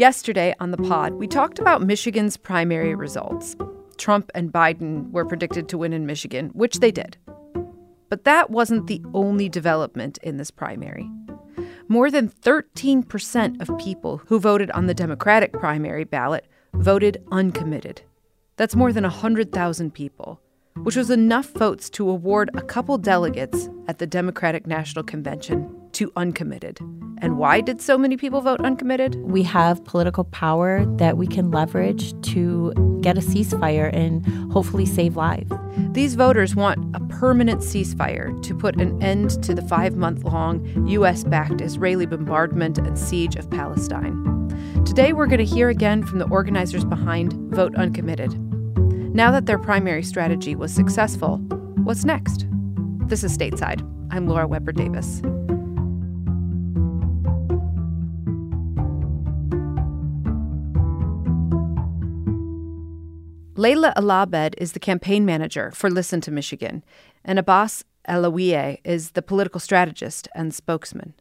Yesterday on the pod, we talked about Michigan's primary results. Trump and Biden were predicted to win in Michigan, which they did. But that wasn't the only development in this primary. More than 13% of people who voted on the Democratic primary ballot voted uncommitted. That's more than 100,000 people, which was enough votes to award a couple delegates at the Democratic National Convention to uncommitted. And why did so many people vote uncommitted? We have political power that we can leverage to get a ceasefire and hopefully save lives. These voters want a permanent ceasefire to put an end to the five month long U.S. backed Israeli bombardment and siege of Palestine. Today, we're going to hear again from the organizers behind Vote Uncommitted. Now that their primary strategy was successful, what's next? This is Stateside. I'm Laura Weber Davis. Layla Elabed is the campaign manager for Listen to Michigan, and Abbas Alawieh is the political strategist and spokesman.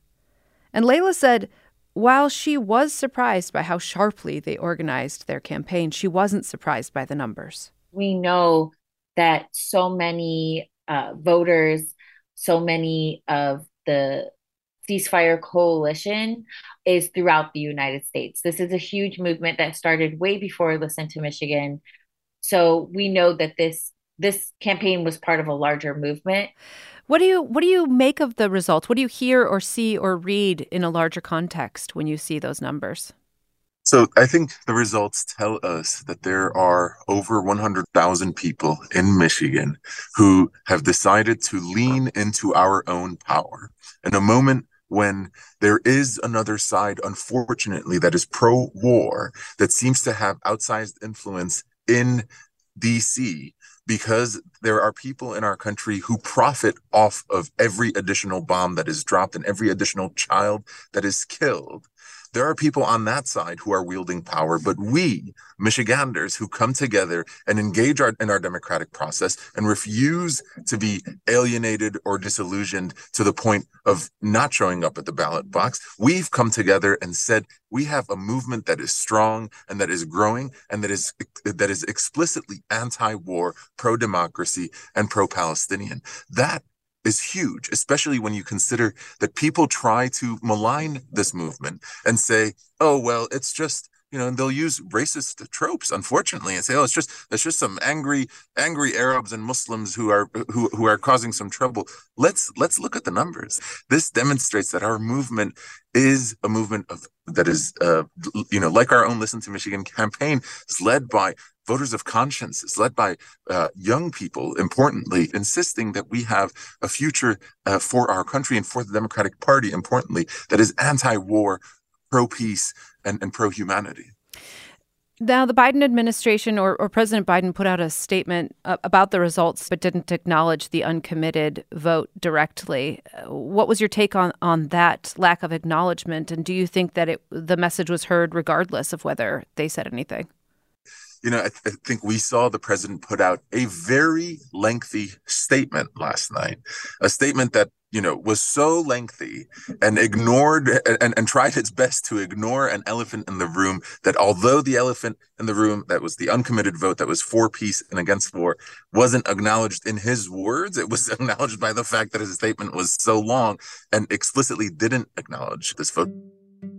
And Layla said while she was surprised by how sharply they organized their campaign, she wasn't surprised by the numbers. We know that so many uh, voters, so many of the ceasefire coalition is throughout the United States. This is a huge movement that started way before Listen to Michigan. So we know that this this campaign was part of a larger movement. What do you what do you make of the results? What do you hear or see or read in a larger context when you see those numbers? So I think the results tell us that there are over 100,000 people in Michigan who have decided to lean into our own power. In a moment when there is another side, unfortunately, that is pro war, that seems to have outsized influence in DC because there are people in our country who profit off of every additional bomb that is dropped and every additional child that is killed. There are people on that side who are wielding power, but we, Michiganders, who come together and engage our, in our democratic process and refuse to be alienated or disillusioned to the point of not showing up at the ballot box, we've come together and said we have a movement that is strong and that is growing and that is that is explicitly anti-war, pro-democracy, and pro-Palestinian. That is huge, especially when you consider that people try to malign this movement and say, oh, well, it's just, you know, and they'll use racist tropes, unfortunately, and say, oh, it's just, it's just some angry, angry Arabs and Muslims who are, who, who are causing some trouble. Let's, let's look at the numbers. This demonstrates that our movement is a movement of that is, uh, you know, like our own Listen to Michigan campaign is led by voters of conscience. It's led by uh, young people, importantly, insisting that we have a future uh, for our country and for the Democratic Party, importantly, that is anti war, pro peace, and, and pro humanity. Now, the Biden administration or, or, President Biden put out a statement uh, about the results, but didn't acknowledge the uncommitted vote directly. What was your take on, on that lack of acknowledgement? And do you think that it, the message was heard regardless of whether they said anything? You know, I, th- I, think we saw the president put out a very lengthy statement last night, a statement that, you know, was so lengthy and ignored and, and tried its best to ignore an elephant in the room that although the elephant in the room that was the uncommitted vote that was for peace and against war wasn't acknowledged in his words, it was acknowledged by the fact that his statement was so long and explicitly didn't acknowledge this vote.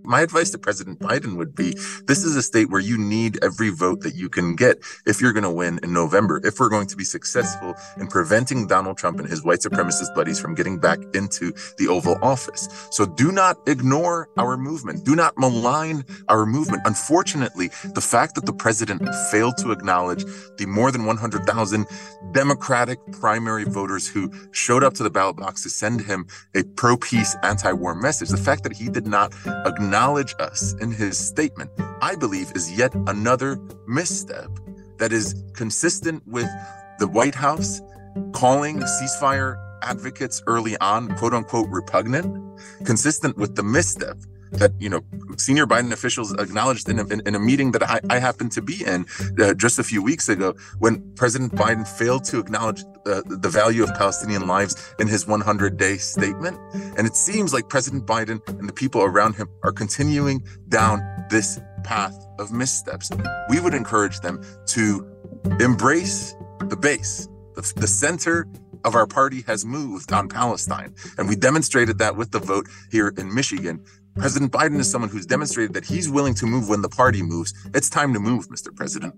My advice to President Biden would be this is a state where you need every vote that you can get if you're going to win in November, if we're going to be successful in preventing Donald Trump and his white supremacist buddies from getting back into the Oval Office. So do not ignore our movement. Do not malign our movement. Unfortunately, the fact that the president failed to acknowledge the more than 100,000 Democratic primary voters who showed up to the ballot box to send him a pro peace, anti war message, the fact that he did not acknowledge us in his statement, I believe is yet another misstep that is consistent with the White House calling ceasefire advocates early on, quote unquote, repugnant, consistent with the misstep that you know senior Biden officials acknowledged in a, in, in a meeting that I, I, happened to be in uh, just a few weeks ago when President Biden failed to acknowledge uh, the value of Palestinian lives in his 100 day statement. And it seems like President Biden and the people around him are continuing down this path of missteps. We would encourage them to embrace the base, the, the center of our party has moved on Palestine. And we demonstrated that with the vote here in Michigan. President Biden is someone who's demonstrated that he's willing to move when the party moves. It's time to move, Mr. President.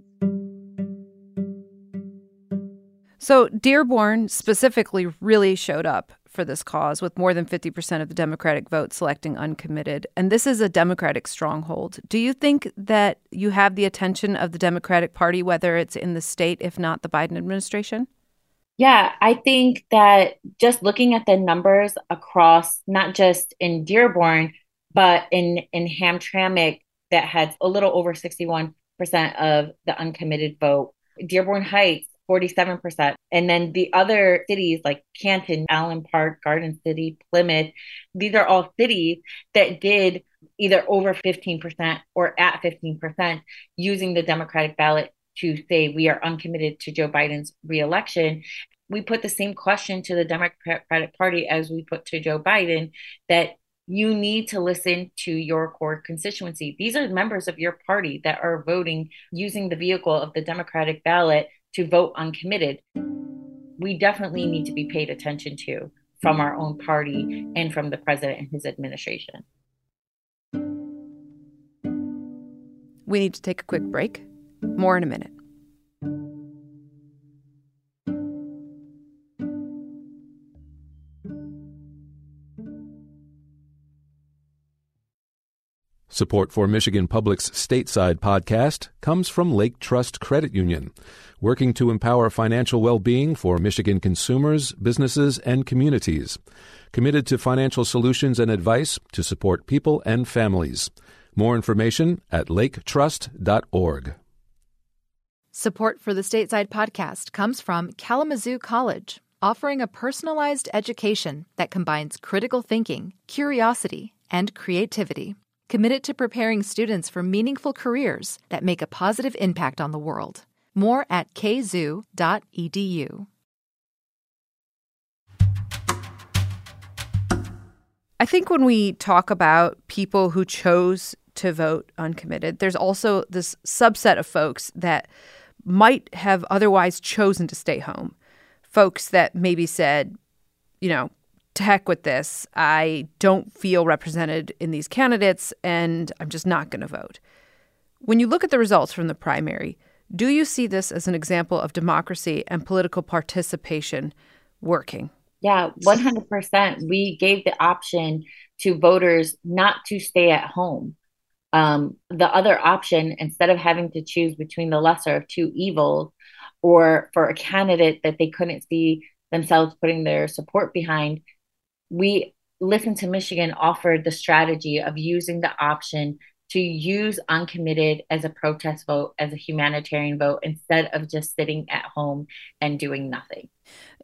So, Dearborn specifically really showed up for this cause, with more than 50% of the Democratic vote selecting uncommitted. And this is a Democratic stronghold. Do you think that you have the attention of the Democratic Party, whether it's in the state, if not the Biden administration? Yeah, I think that just looking at the numbers across, not just in Dearborn, but in, in Hamtramck, that had a little over 61% of the uncommitted vote. Dearborn Heights, 47%. And then the other cities like Canton, Allen Park, Garden City, Plymouth, these are all cities that did either over 15% or at 15% using the Democratic ballot to say we are uncommitted to Joe Biden's reelection. We put the same question to the Democratic Party as we put to Joe Biden that you need to listen to your core constituency. These are members of your party that are voting using the vehicle of the Democratic ballot to vote uncommitted. We definitely need to be paid attention to from our own party and from the president and his administration. We need to take a quick break. More in a minute. Support for Michigan Public's stateside podcast comes from Lake Trust Credit Union, working to empower financial well being for Michigan consumers, businesses, and communities. Committed to financial solutions and advice to support people and families. More information at laketrust.org. Support for the stateside podcast comes from Kalamazoo College, offering a personalized education that combines critical thinking, curiosity, and creativity committed to preparing students for meaningful careers that make a positive impact on the world. More at kzoo.edu. I think when we talk about people who chose to vote uncommitted, there's also this subset of folks that might have otherwise chosen to stay home. Folks that maybe said, you know, to heck with this. I don't feel represented in these candidates, and I'm just not going to vote. When you look at the results from the primary, do you see this as an example of democracy and political participation working? Yeah, 100%. We gave the option to voters not to stay at home. Um, the other option, instead of having to choose between the lesser of two evils or for a candidate that they couldn't see themselves putting their support behind, we Listen to Michigan offered the strategy of using the option to use uncommitted as a protest vote, as a humanitarian vote, instead of just sitting at home and doing nothing.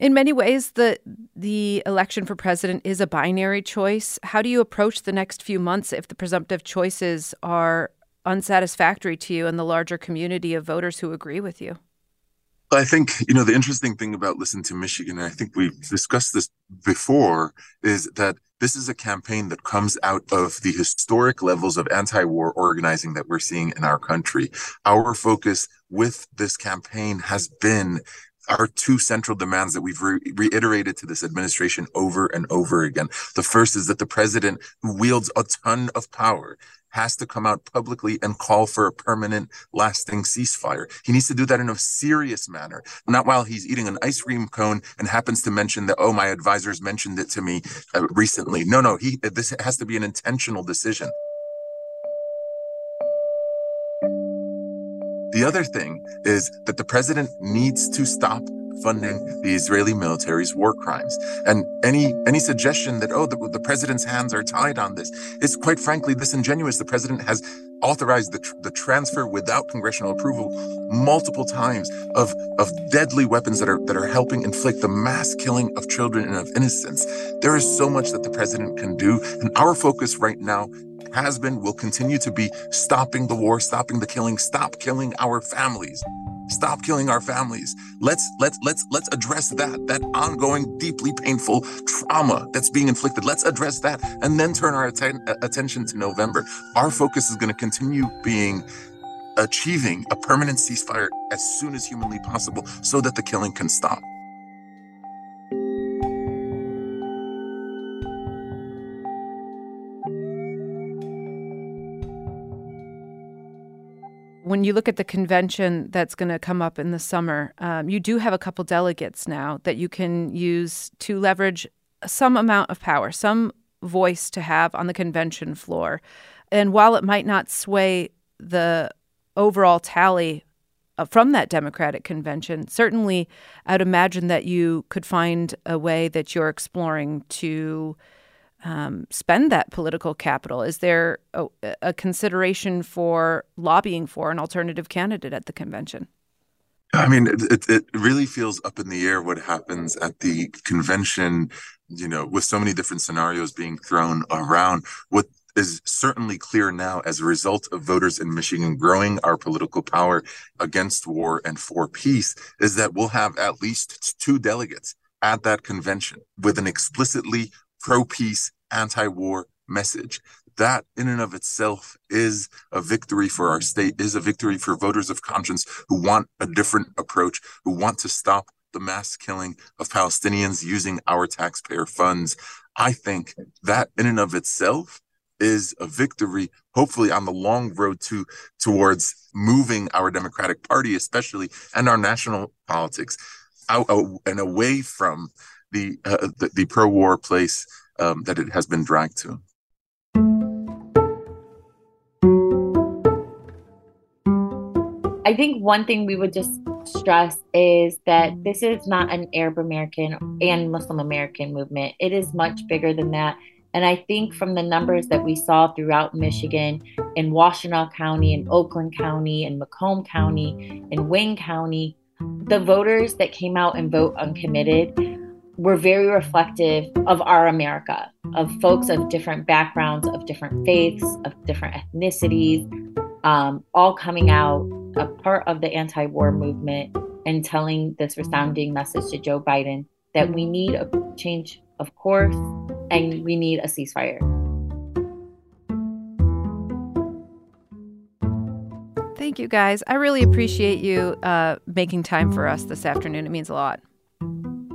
In many ways, the the election for president is a binary choice. How do you approach the next few months if the presumptive choices are unsatisfactory to you and the larger community of voters who agree with you? I think, you know, the interesting thing about Listen to Michigan, and I think we've discussed this before, is that this is a campaign that comes out of the historic levels of anti war organizing that we're seeing in our country. Our focus with this campaign has been our two central demands that we've re- reiterated to this administration over and over again. The first is that the president, who wields a ton of power, has to come out publicly and call for a permanent, lasting ceasefire. He needs to do that in a serious manner, not while he's eating an ice cream cone and happens to mention that, oh, my advisors mentioned it to me uh, recently. No, no, he, this has to be an intentional decision. The other thing is that the president needs to stop funding the Israeli military's war crimes. And any any suggestion that oh the, the president's hands are tied on this is quite frankly disingenuous. The president has authorized the, tr- the transfer without congressional approval multiple times of of deadly weapons that are that are helping inflict the mass killing of children and of innocents. There is so much that the president can do, and our focus right now has been will continue to be stopping the war, stopping the killing, stop killing our families. stop killing our families. Let's let's let's let's address that that ongoing, deeply painful trauma that's being inflicted. Let's address that, and then turn our atten- uh, attention to November. Our focus is going to continue being achieving a permanent ceasefire as soon as humanly possible, so that the killing can stop. When you look at the convention that's going to come up in the summer, um, you do have a couple delegates now that you can use to leverage some amount of power, some voice to have on the convention floor. And while it might not sway the overall tally uh, from that Democratic convention, certainly I'd imagine that you could find a way that you're exploring to um, spend that political capital? Is there a, a, consideration for lobbying for an alternative candidate at the convention? I mean, it, it really feels up in the air what happens at the convention, you know, with so many different scenarios being thrown around. What is certainly clear now as a result of voters in Michigan growing our political power against war and for peace is that we'll have at least two delegates at that convention with an explicitly pro peace, anti war message. That, in and of itself, is a victory for our state, is a victory for voters of conscience who want a different approach, who want to stop the mass killing of Palestinians using our taxpayer funds. I think that, in and of itself, is a victory, hopefully on the long road to towards moving our Democratic Party, especially and our national politics, out, out and away from the uh, the, the pro-war place um, that it has been dragged to. I think one thing we would just stress is that this is not an Arab American and Muslim American movement. It is much bigger than that. And I think from the numbers that we saw throughout Michigan, in Washtenaw County, in Oakland County, in Macomb County, in Wayne County, the voters that came out and vote uncommitted were very reflective of our America, of folks of different backgrounds, of different faiths, of different ethnicities, um, all coming out a part of the anti war movement and telling this resounding message to Joe Biden that we need a change of course and we need a ceasefire. Thank you, guys. I really appreciate you uh, making time for us this afternoon. It means a lot.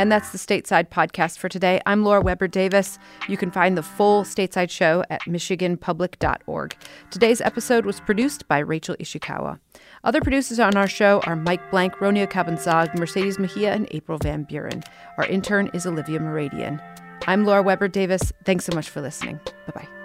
And that's the Stateside podcast for today. I'm Laura Weber Davis. You can find the full Stateside show at michiganpublic.org. Today's episode was produced by Rachel Ishikawa. Other producers on our show are Mike Blank, Ronia Cabanzag, Mercedes Mejia, and April Van Buren. Our intern is Olivia Meradian. I'm Laura Weber Davis. Thanks so much for listening. Bye bye.